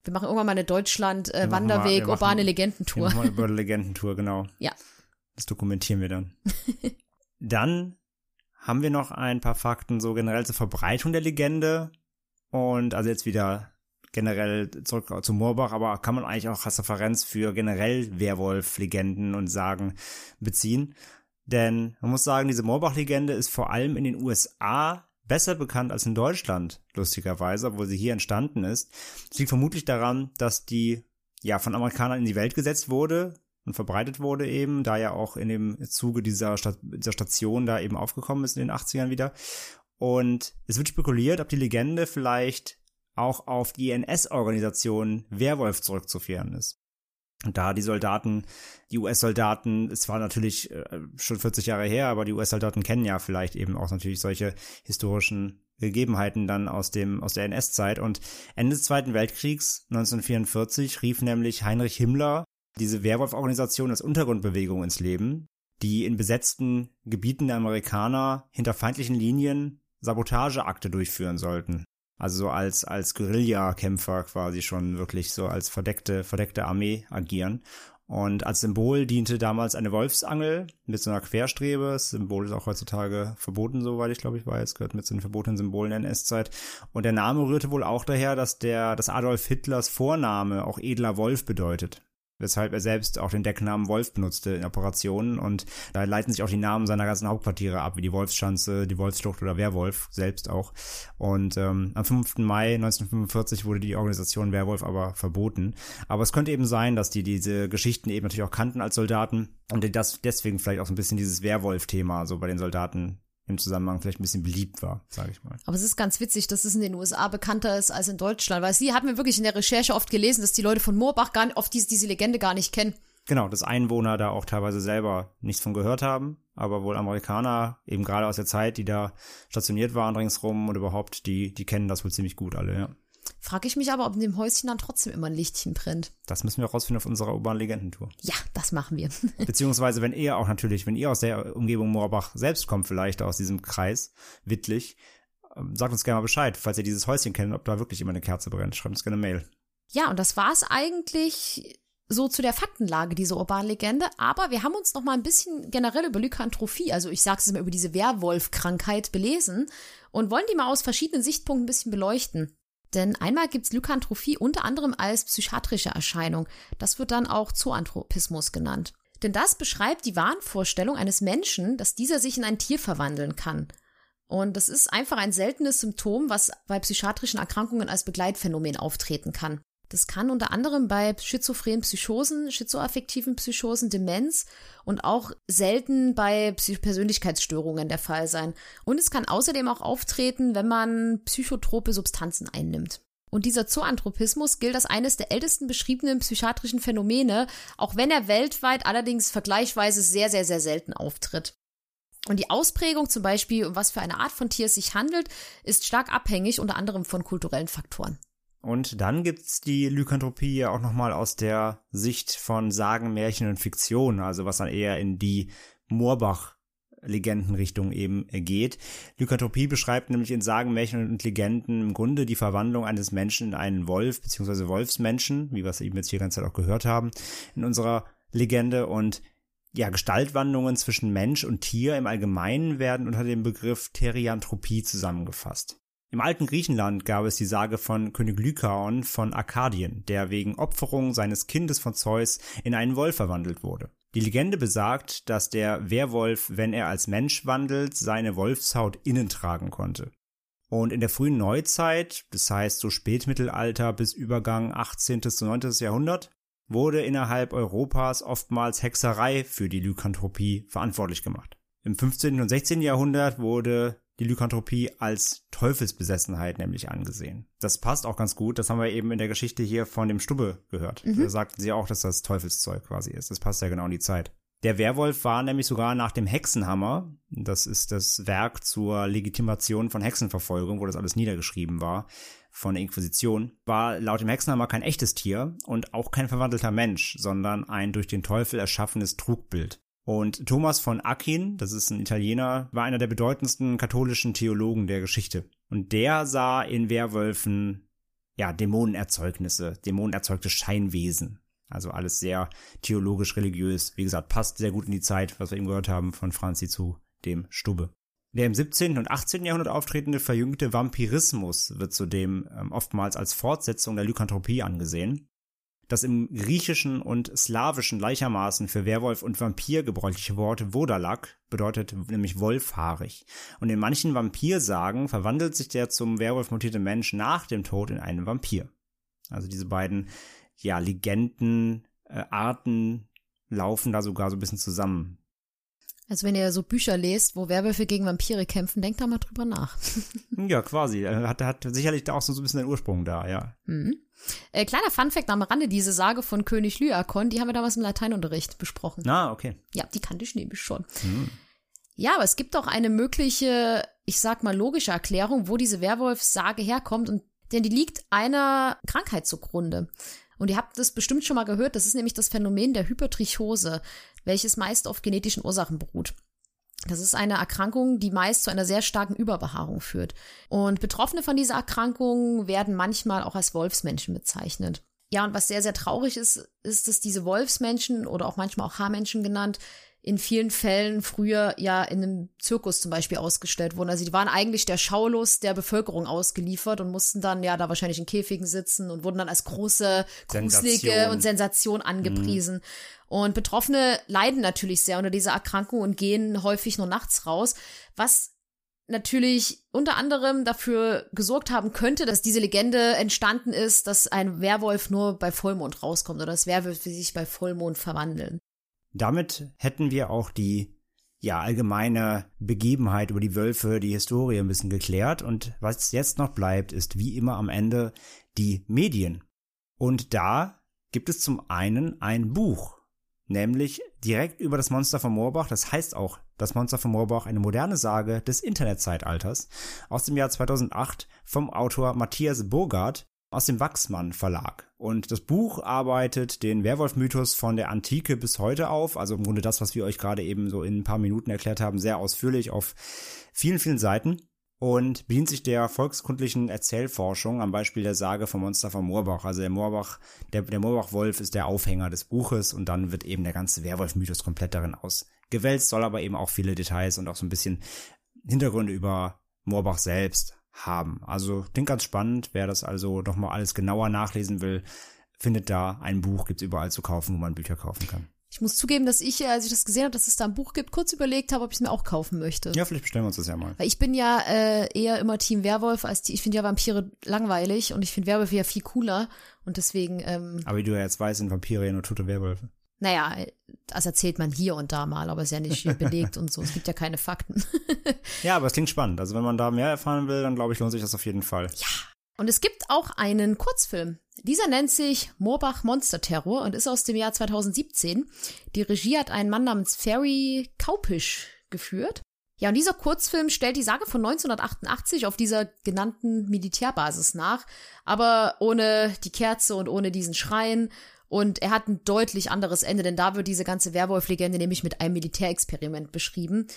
Wir machen irgendwann mal eine Deutschland-Wanderweg, machen- urbane Legendentour. über die Legendentour, genau. Ja. Das dokumentieren wir dann. dann haben wir noch ein paar Fakten so generell zur Verbreitung der Legende. Und also jetzt wieder generell zurück zu Moorbach, aber kann man eigentlich auch als Referenz für generell Werwolf-Legenden und Sagen beziehen. Denn man muss sagen, diese Moorbach-Legende ist vor allem in den USA besser bekannt als in Deutschland, lustigerweise, obwohl sie hier entstanden ist. Das liegt vermutlich daran, dass die ja von Amerikanern in die Welt gesetzt wurde und verbreitet wurde eben, da ja auch in dem Zuge dieser, Sta dieser Station da eben aufgekommen ist in den 80ern wieder. Und es wird spekuliert, ob die Legende vielleicht auch auf die NS-Organisation Werwolf zurückzuführen ist. Und da die Soldaten, die US-Soldaten, es war natürlich äh, schon 40 Jahre her, aber die US-Soldaten kennen ja vielleicht eben auch natürlich solche historischen Gegebenheiten dann aus dem aus der NS-Zeit und Ende des Zweiten Weltkriegs 1944 rief nämlich Heinrich Himmler diese Werwolf-Organisation als Untergrundbewegung ins Leben, die in besetzten Gebieten der Amerikaner hinter feindlichen Linien Sabotageakte durchführen sollten. Also so als, als Guerillakämpfer quasi schon wirklich so als verdeckte, verdeckte Armee agieren. Und als Symbol diente damals eine Wolfsangel mit so einer Querstrebe. Das Symbol ist auch heutzutage verboten, soweit ich glaube ich weiß. Gehört mit zu den verbotenen Symbolen der NS-Zeit. Und der Name rührte wohl auch daher, dass der, dass Adolf Hitlers Vorname auch edler Wolf bedeutet weshalb er selbst auch den Decknamen Wolf benutzte in Operationen und da leiten sich auch die Namen seiner ganzen Hauptquartiere ab, wie die Wolfschanze, die Wolfsschlucht oder Werwolf selbst auch. Und ähm, am 5. Mai 1945 wurde die Organisation Werwolf aber verboten. Aber es könnte eben sein, dass die diese Geschichten eben natürlich auch kannten als Soldaten und das deswegen vielleicht auch so ein bisschen dieses Werwolf-Thema so bei den Soldaten im Zusammenhang vielleicht ein bisschen beliebt war, sage ich mal. Aber es ist ganz witzig, dass es in den USA bekannter ist als in Deutschland, weil sie haben wir wirklich in der Recherche oft gelesen, dass die Leute von Moorbach gar nicht, oft diese, diese Legende gar nicht kennen. Genau, dass Einwohner da auch teilweise selber nichts von gehört haben, aber wohl Amerikaner, eben gerade aus der Zeit, die da stationiert waren ringsrum und überhaupt, die, die kennen das wohl ziemlich gut alle, ja. Frage ich mich aber, ob in dem Häuschen dann trotzdem immer ein Lichtchen brennt. Das müssen wir rausfinden auf unserer urbanen Legendentour. Ja, das machen wir. Beziehungsweise, wenn ihr auch natürlich, wenn ihr aus der Umgebung Moorbach selbst kommt, vielleicht aus diesem Kreis, Wittlich, ähm, sagt uns gerne mal Bescheid, falls ihr dieses Häuschen kennt, ob da wirklich immer eine Kerze brennt. Schreibt uns gerne eine Mail. Ja, und das war's eigentlich so zu der Faktenlage dieser urbanen Legende, aber wir haben uns noch mal ein bisschen generell über Lykantrophie, also ich sag's jetzt mal über diese Werwolf-Krankheit belesen und wollen die mal aus verschiedenen Sichtpunkten ein bisschen beleuchten. Denn einmal gibt's Lykantrophie unter anderem als psychiatrische Erscheinung. Das wird dann auch Zoanthropismus genannt. Denn das beschreibt die Wahnvorstellung eines Menschen, dass dieser sich in ein Tier verwandeln kann. Und das ist einfach ein seltenes Symptom, was bei psychiatrischen Erkrankungen als Begleitphänomen auftreten kann. Das kann unter anderem bei schizophrenen Psychosen, schizoaffektiven Psychosen, Demenz und auch selten bei Persönlichkeitsstörungen der Fall sein. Und es kann außerdem auch auftreten, wenn man psychotrope Substanzen einnimmt. Und dieser Zoanthropismus gilt als eines der ältesten beschriebenen psychiatrischen Phänomene, auch wenn er weltweit allerdings vergleichsweise sehr, sehr, sehr selten auftritt. Und die Ausprägung zum Beispiel, um was für eine Art von Tier es sich handelt, ist stark abhängig unter anderem von kulturellen Faktoren. Und dann gibt's die Lykanthropie ja auch nochmal aus der Sicht von Sagen, Märchen und Fiktion, also was dann eher in die Moorbach-Legendenrichtung eben geht. Lykanthropie beschreibt nämlich in Sagen, Märchen und Legenden im Grunde die Verwandlung eines Menschen in einen Wolf, beziehungsweise Wolfsmenschen, wie wir es eben jetzt hier die ganze Zeit auch gehört haben, in unserer Legende und ja, Gestaltwandlungen zwischen Mensch und Tier im Allgemeinen werden unter dem Begriff Therianthropie zusammengefasst. Im alten Griechenland gab es die Sage von König Lykaon von Arkadien, der wegen Opferung seines Kindes von Zeus in einen Wolf verwandelt wurde. Die Legende besagt, dass der Werwolf, wenn er als Mensch wandelt, seine Wolfshaut innen tragen konnte. Und in der frühen Neuzeit, das heißt so Spätmittelalter bis Übergang 18. bis 19. Jahrhundert, wurde innerhalb Europas oftmals Hexerei für die Lykanthropie verantwortlich gemacht. Im 15. und 16. Jahrhundert wurde die Lykanthropie als Teufelsbesessenheit nämlich angesehen. Das passt auch ganz gut, das haben wir eben in der Geschichte hier von dem Stubbe gehört. Da sagten sie auch, dass das Teufelszeug quasi ist. Das passt ja genau in die Zeit. Der Werwolf war nämlich sogar nach dem Hexenhammer, das ist das Werk zur Legitimation von Hexenverfolgung, wo das alles niedergeschrieben war, von der Inquisition, war laut dem Hexenhammer kein echtes Tier und auch kein verwandelter Mensch, sondern ein durch den Teufel erschaffenes Trugbild. Und Thomas von Aquin, das ist ein Italiener, war einer der bedeutendsten katholischen Theologen der Geschichte. Und der sah in Werwölfen, ja, Dämonenerzeugnisse, dämonenerzeugte Scheinwesen. Also alles sehr theologisch religiös. Wie gesagt, passt sehr gut in die Zeit, was wir eben gehört haben von Franzi zu dem Stubbe. Der im 17. und 18. Jahrhundert auftretende verjüngte Vampirismus wird zudem ähm, oftmals als Fortsetzung der Lykanthropie angesehen. Das im Griechischen und Slawischen gleichermaßen für Werwolf und Vampir gebräuchliche Wort Vodalak bedeutet nämlich wolfhaarig. Und in manchen Vampirsagen verwandelt sich der zum Werwolf mutierte Mensch nach dem Tod in einen Vampir. Also diese beiden ja, Legenden, äh, Arten laufen da sogar so ein bisschen zusammen. Also wenn ihr so Bücher lest, wo Werwölfe gegen Vampire kämpfen, denkt da mal drüber nach. ja, quasi. Hat, hat sicherlich da auch so ein bisschen den Ursprung da, ja. Mhm. Äh, kleiner Funfact am Rande, diese Sage von König Lyakon, die haben wir damals im Lateinunterricht besprochen. Ah, okay. Ja, die kannte ich nämlich schon. Mhm. Ja, aber es gibt auch eine mögliche, ich sag mal, logische Erklärung, wo diese Werwolfsage herkommt, und denn die liegt einer Krankheit zugrunde. Und ihr habt das bestimmt schon mal gehört, das ist nämlich das Phänomen der Hypertrichose, welches meist auf genetischen Ursachen beruht. Das ist eine Erkrankung, die meist zu einer sehr starken Überbehaarung führt. Und Betroffene von dieser Erkrankung werden manchmal auch als Wolfsmenschen bezeichnet. Ja, und was sehr, sehr traurig ist, ist, dass diese Wolfsmenschen oder auch manchmal auch Haarmenschen genannt, in vielen Fällen früher ja in einem Zirkus zum Beispiel ausgestellt wurden. Also die waren eigentlich der Schaulust der Bevölkerung ausgeliefert und mussten dann ja da wahrscheinlich in Käfigen sitzen und wurden dann als große, gruselige und Sensation angepriesen. Mhm. Und Betroffene leiden natürlich sehr unter dieser Erkrankung und gehen häufig nur nachts raus, was natürlich unter anderem dafür gesorgt haben könnte, dass diese Legende entstanden ist, dass ein Werwolf nur bei Vollmond rauskommt oder dass Werwölfe sich bei Vollmond verwandeln. Damit hätten wir auch die ja, allgemeine Begebenheit über die Wölfe, die Historie ein bisschen geklärt. Und was jetzt noch bleibt, ist wie immer am Ende die Medien. Und da gibt es zum einen ein Buch, nämlich direkt über das Monster von Moorbach. Das heißt auch das Monster von Moorbach, eine moderne Sage des Internetzeitalters aus dem Jahr 2008 vom Autor Matthias Burgard aus dem Wachsmann Verlag. Und das Buch arbeitet den Werwolf-Mythos von der Antike bis heute auf, also im Grunde das, was wir euch gerade eben so in ein paar Minuten erklärt haben, sehr ausführlich auf vielen, vielen Seiten und bedient sich der volkskundlichen Erzählforschung am Beispiel der Sage vom Monster von Moorbach. Also der Moorbach, der, der Moorbach-Wolf ist der Aufhänger des Buches und dann wird eben der ganze Werwolf-Mythos komplett darin ausgewälzt, soll aber eben auch viele Details und auch so ein bisschen Hintergründe über Moorbach selbst haben. Also klingt ganz spannend. Wer das also nochmal alles genauer nachlesen will, findet da ein Buch, gibt's überall zu kaufen, wo man Bücher kaufen kann. Ich muss zugeben, dass ich, als ich das gesehen habe, dass es da ein Buch gibt, kurz überlegt habe, ob ich es mir auch kaufen möchte. Ja, vielleicht bestellen wir uns das ja mal. Weil ich bin ja äh, eher immer Team Werwolf, als die, ich finde ja Vampire langweilig und ich finde Werwölfe ja viel cooler und deswegen. Ähm, Aber wie du ja jetzt weißt, sind Vampire ja nur tote Werwölfe. Naja, das erzählt man hier und da mal, aber ist ja nicht belegt und so. Es gibt ja keine Fakten. ja, aber es klingt spannend. Also wenn man da mehr erfahren will, dann glaube ich, lohnt sich das auf jeden Fall. Ja. Und es gibt auch einen Kurzfilm. Dieser nennt sich Moorbach Monster Terror und ist aus dem Jahr 2017. Die Regie hat ein Mann namens Ferry Kaupisch geführt. Ja, und dieser Kurzfilm stellt die Sage von 1988 auf dieser genannten Militärbasis nach, aber ohne die Kerze und ohne diesen Schreien und er hat ein deutlich anderes Ende, denn da wird diese ganze Werwolf-Legende nämlich mit einem Militärexperiment beschrieben.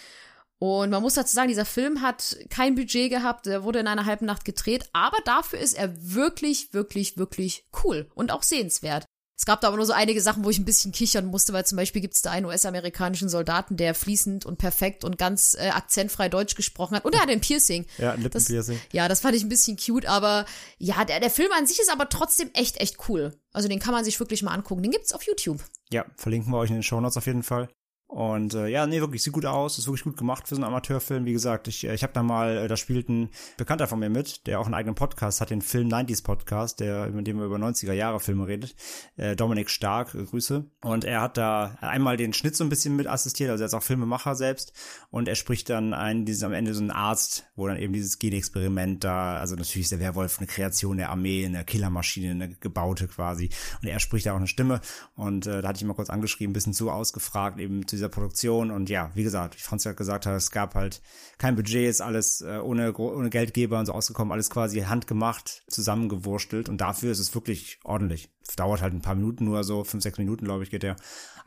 Und man muss dazu sagen, dieser Film hat kein Budget gehabt, er wurde in einer halben Nacht gedreht, aber dafür ist er wirklich, wirklich, wirklich cool und auch sehenswert. Es gab da aber nur so einige Sachen, wo ich ein bisschen kichern musste, weil zum Beispiel gibt es da einen US-amerikanischen Soldaten, der fließend und perfekt und ganz äh, akzentfrei Deutsch gesprochen hat. Und er hat ein Piercing. Ja, ein Lippenpiercing. Das, ja, das fand ich ein bisschen cute, aber ja, der, der Film an sich ist aber trotzdem echt, echt cool. Also den kann man sich wirklich mal angucken. Den gibt's auf YouTube. Ja, verlinken wir euch in den Show Notes auf jeden Fall. Und äh, ja, nee, wirklich, sieht gut aus, ist wirklich gut gemacht für so einen Amateurfilm. Wie gesagt, ich, äh, ich habe da mal, äh, da spielt ein Bekannter von mir mit, der auch einen eigenen Podcast hat, den Film 90s Podcast, der, mit dem er über 90er Jahre Filme redet. Äh, Dominik Stark, äh, Grüße. Und er hat da einmal den Schnitt so ein bisschen mit assistiert, also er ist auch Filmemacher selbst. Und er spricht dann einen, diesen am Ende so einen Arzt, wo dann eben dieses Genexperiment da, also natürlich ist der Werwolf eine Kreation der Armee, eine Killermaschine, eine gebaute quasi. Und er spricht da auch eine Stimme. Und äh, da hatte ich mal kurz angeschrieben, ein bisschen zu ausgefragt, eben zu dieser Produktion und ja, wie gesagt, wie Franz ja gesagt hat, es gab halt kein Budget, ist alles äh, ohne, ohne Geldgeber und so ausgekommen, alles quasi handgemacht, zusammengewurstelt und dafür ist es wirklich ordentlich. Dauert halt ein paar Minuten nur so, fünf, sechs Minuten, glaube ich, geht der.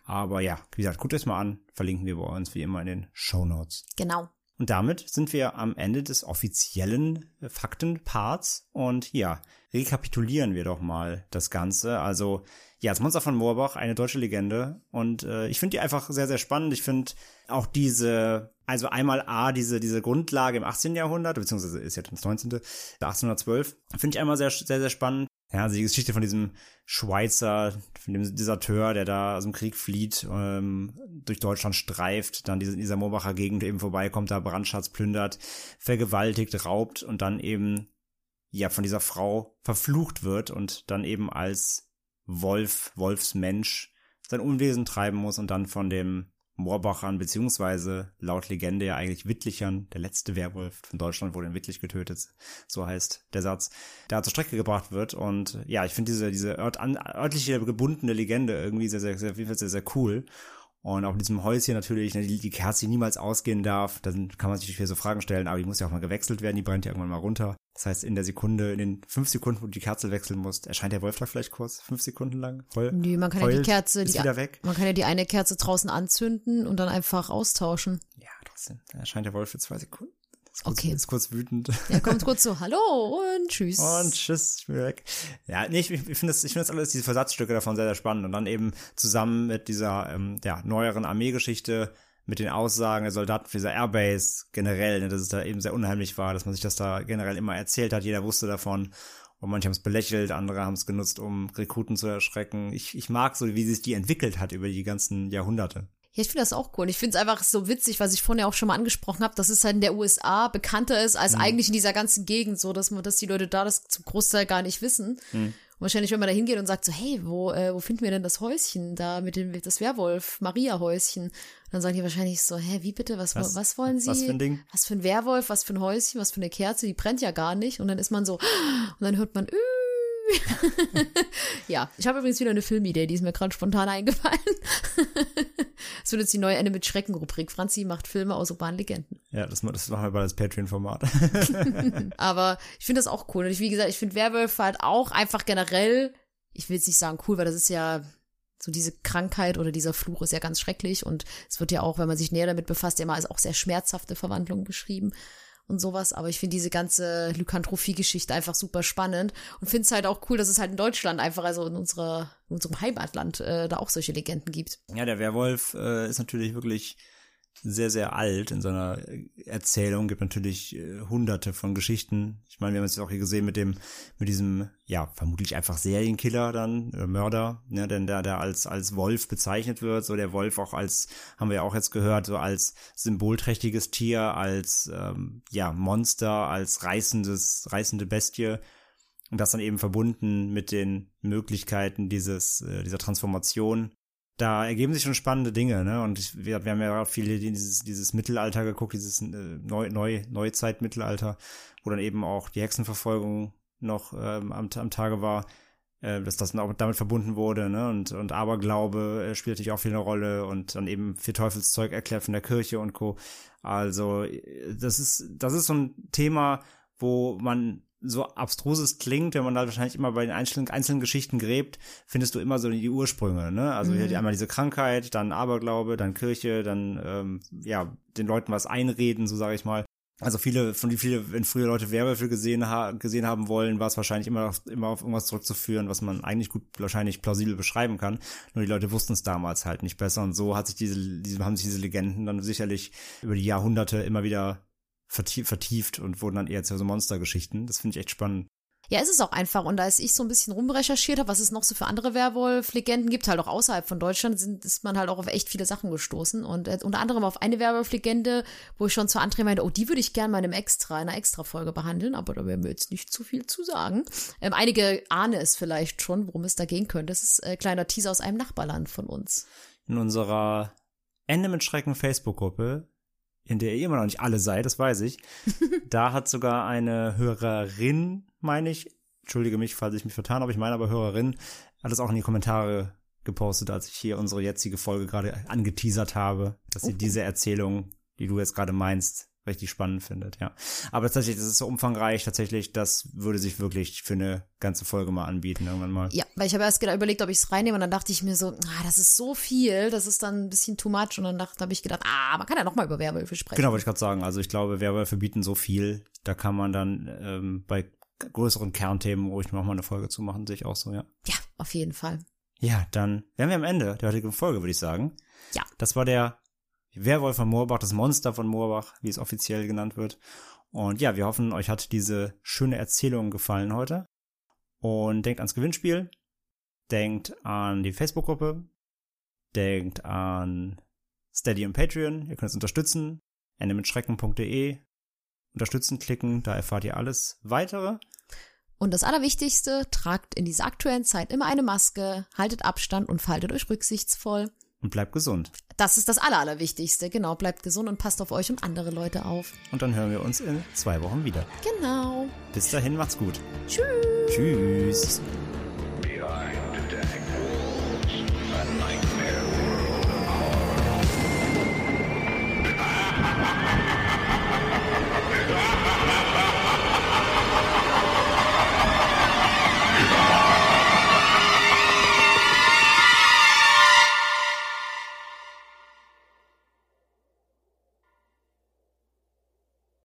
Aber ja, wie gesagt, guckt es mal an, verlinken wir bei uns wie immer in den Show Notes. Genau. Und damit sind wir am Ende des offiziellen äh, Faktenparts und ja, rekapitulieren wir doch mal das Ganze. Also ja, das Monster von Moorbach, eine deutsche Legende und äh, ich finde die einfach sehr, sehr spannend. Ich finde auch diese, also einmal A, diese, diese Grundlage im 18. Jahrhundert, beziehungsweise ist ja das 19., 1812, finde ich einmal sehr, sehr, sehr spannend. Ja, also die Geschichte von diesem Schweizer, von dem Deserteur, der da aus dem Krieg flieht, ähm, durch Deutschland streift, dann diese, dieser Moorbacher Gegend eben vorbeikommt, da Brandschatz plündert, vergewaltigt, raubt und dann eben, ja, von dieser Frau verflucht wird und dann eben als Wolf, Wolfsmensch sein Unwesen treiben muss und dann von dem Moorbachern, beziehungsweise laut Legende ja eigentlich Wittlichern, der letzte Werwolf von Deutschland wurde in Wittlich getötet, so heißt der Satz, da zur Strecke gebracht wird. Und ja, ich finde diese, diese ört, an, örtliche gebundene Legende irgendwie sehr, sehr, sehr, sehr, sehr, sehr cool. Und auch in diesem Häuschen natürlich, ne, die, die Kerze, die niemals ausgehen darf, dann kann man sich natürlich so Fragen stellen, aber die muss ja auch mal gewechselt werden, die brennt ja irgendwann mal runter. Das heißt, in der Sekunde, in den fünf Sekunden, wo du die Kerze wechseln musst, erscheint der Wolf da vielleicht kurz, fünf Sekunden lang, voll. Nö, man kann heult, ja die Kerze, ist die, wieder weg. man kann ja die eine Kerze draußen anzünden und dann einfach austauschen. Ja, trotzdem, da erscheint der Wolf für zwei Sekunden. Ist kurz, Okay. Ist kurz wütend. Er kommt kurz so, hallo und tschüss. Und tschüss, ich bin weg. Ja, nee, ich, ich finde das, ich finde das alles, diese Versatzstücke davon sehr, sehr spannend. Und dann eben zusammen mit dieser, ähm, ja, neueren Armeegeschichte, mit den Aussagen der Soldaten für dieser Airbase generell, ne, dass es da eben sehr unheimlich war, dass man sich das da generell immer erzählt hat, jeder wusste davon. Und manche haben es belächelt, andere haben es genutzt, um Rekruten zu erschrecken. Ich, ich mag so, wie sich die entwickelt hat über die ganzen Jahrhunderte. Ja, ich finde das auch cool. Und ich finde es einfach so witzig, was ich vorhin ja auch schon mal angesprochen habe, dass es halt in der USA bekannter ist als eigentlich in dieser ganzen Gegend, so dass man, dass die Leute da das zum Großteil gar nicht wissen. Und wahrscheinlich, wenn man da hingeht und sagt so, hey, wo, äh, wo finden wir denn das Häuschen da mit dem das Werwolf Maria Häuschen? Dann sagen die wahrscheinlich so, hä, wie bitte, was, was, was wollen sie? was für ein Ding? Was für ein Werwolf, was für ein Häuschen, was für eine Kerze, die brennt ja gar nicht. Und dann ist man so, und dann hört man, ja, ich habe übrigens wieder eine Filmidee, die ist mir gerade spontan eingefallen. Es wird jetzt die neue Ende mit Schrecken-Rubrik. Franzi macht Filme aus urbanen Legenden. Ja, das, das machen wir bei das Patreon-Format. Aber ich finde das auch cool. Und ich, wie gesagt, ich finde Werwölfe halt auch einfach generell, ich will jetzt nicht sagen cool, weil das ist ja so diese Krankheit oder dieser Fluch ist ja ganz schrecklich und es wird ja auch, wenn man sich näher damit befasst, immer als auch sehr schmerzhafte Verwandlung beschrieben und sowas. Aber ich finde diese ganze Lykantrophie-Geschichte einfach super spannend und finde es halt auch cool, dass es halt in Deutschland einfach, also in unserer, in unserem Heimatland, äh, da auch solche Legenden gibt. Ja, der Werwolf äh, ist natürlich wirklich sehr, sehr alt in seiner Erzählung, gibt natürlich äh, hunderte von Geschichten. Ich meine, wir haben es ja auch hier gesehen mit dem, mit diesem, ja, vermutlich einfach Serienkiller dann, äh, Mörder, ne, denn der, der als, als Wolf bezeichnet wird, so der Wolf auch als, haben wir ja auch jetzt gehört, so als symbolträchtiges Tier, als, ähm, ja, Monster, als reißendes, reißende Bestie. Und das dann eben verbunden mit den Möglichkeiten dieses, äh, dieser Transformation da ergeben sich schon spannende Dinge, ne? Und ich, wir, wir haben ja auch viele dieses, dieses Mittelalter geguckt, dieses äh, Neu, Neu, Neuzeit-Mittelalter, wo dann eben auch die Hexenverfolgung noch ähm, am, am Tage war, äh, dass das auch damit verbunden wurde, ne? Und, und Aberglaube äh, spielt natürlich auch viel eine Rolle und dann eben viel Teufelszeug erklärt von der Kirche und Co. Also, äh, das ist, das ist so ein Thema, wo man so abstrus es klingt, wenn man da wahrscheinlich immer bei den einzelnen, einzelnen Geschichten gräbt, findest du immer so die Ursprünge, ne? Also hier einmal diese Krankheit, dann Aberglaube, dann Kirche, dann ähm, ja, den Leuten was einreden, so sage ich mal. Also viele, von die viele, wenn früher Leute Werwölfe gesehen, ha gesehen haben wollen, war es wahrscheinlich immer, auf- immer auf irgendwas zurückzuführen, was man eigentlich gut wahrscheinlich plausibel beschreiben kann. Nur die Leute wussten es damals halt nicht besser und so hat sich diese, diese haben sich diese Legenden dann sicherlich über die Jahrhunderte immer wieder vertieft, vertieft und wurden dann eher zu so Monstergeschichten. Das finde ich echt spannend. Ja, ist es auch einfach. Und als ich so ein bisschen rumrecherchiert habe, was es noch so für andere Werwolf-Legenden gibt, halt auch außerhalb von Deutschland, sind, ist man halt auch auf echt viele Sachen gestoßen. Und äh, unter anderem auf eine Werwolf-Legende, wo ich schon zu André meinte, oh, die würde ich gerne mal in einem Extra, in einer Extra-Folge behandeln, aber da werden wir jetzt nicht zu viel zu sagen. Ähm, einige ahnen es vielleicht schon, worum es da gehen könnte. Das ist äh, kleiner Teaser aus einem Nachbarland von uns. In unserer Ende mit Schrecken Facebook-Gruppe, in der ihr immer noch nicht alle seid, das weiß ich, da hat sogar eine Hörerin, meine ich, entschuldige mich, falls ich mich vertan habe, ich meine aber Hörerin, hat es auch in die Kommentare gepostet, als ich hier unsere jetzige Folge gerade angeteasert habe, dass sie diese Erzählung, die du jetzt gerade meinst, richtig spannend findet, ja. Aber tatsächlich, das ist so umfangreich, tatsächlich, das würde sich wirklich für eine ganze Folge mal anbieten, irgendwann mal. Ja, weil ich habe erst gedacht, überlegt, ob ich es reinnehme und dann dachte ich mir so, ah, das ist so viel, das ist dann ein bisschen too much und dann habe ich gedacht, ah, man kann ja noch mal über Werwölfe sprechen. Genau, wollte ich gerade sagen. Also ich glaube, Werwölfe bieten so viel, da kann man dann ähm, bei größeren Kernthemen ruhig noch mal eine Folge zu machen, sehe ich auch so, ja. Ja, auf jeden Fall. Ja, dann wären wir am Ende der heutigen Folge, würde ich sagen. Ja. Das war der Werwolf von Moorbach, das Monster von Moorbach, wie es offiziell genannt wird. Und ja, wir hoffen, euch hat diese schöne Erzählung gefallen heute. Und denkt ans Gewinnspiel, denkt an die Facebook-Gruppe, denkt an Steady und Patreon, ihr könnt es unterstützen, endemitschrecken.de, unterstützen klicken, da erfahrt ihr alles weitere. Und das Allerwichtigste, tragt in dieser aktuellen Zeit immer eine Maske, haltet Abstand und verhaltet euch rücksichtsvoll. Und bleibt gesund. Das ist das Aller, Allerwichtigste. Genau, bleibt gesund und passt auf euch und andere Leute auf. Und dann hören wir uns in zwei Wochen wieder. Genau. Bis dahin, macht's gut. Tschüss. Tschüss.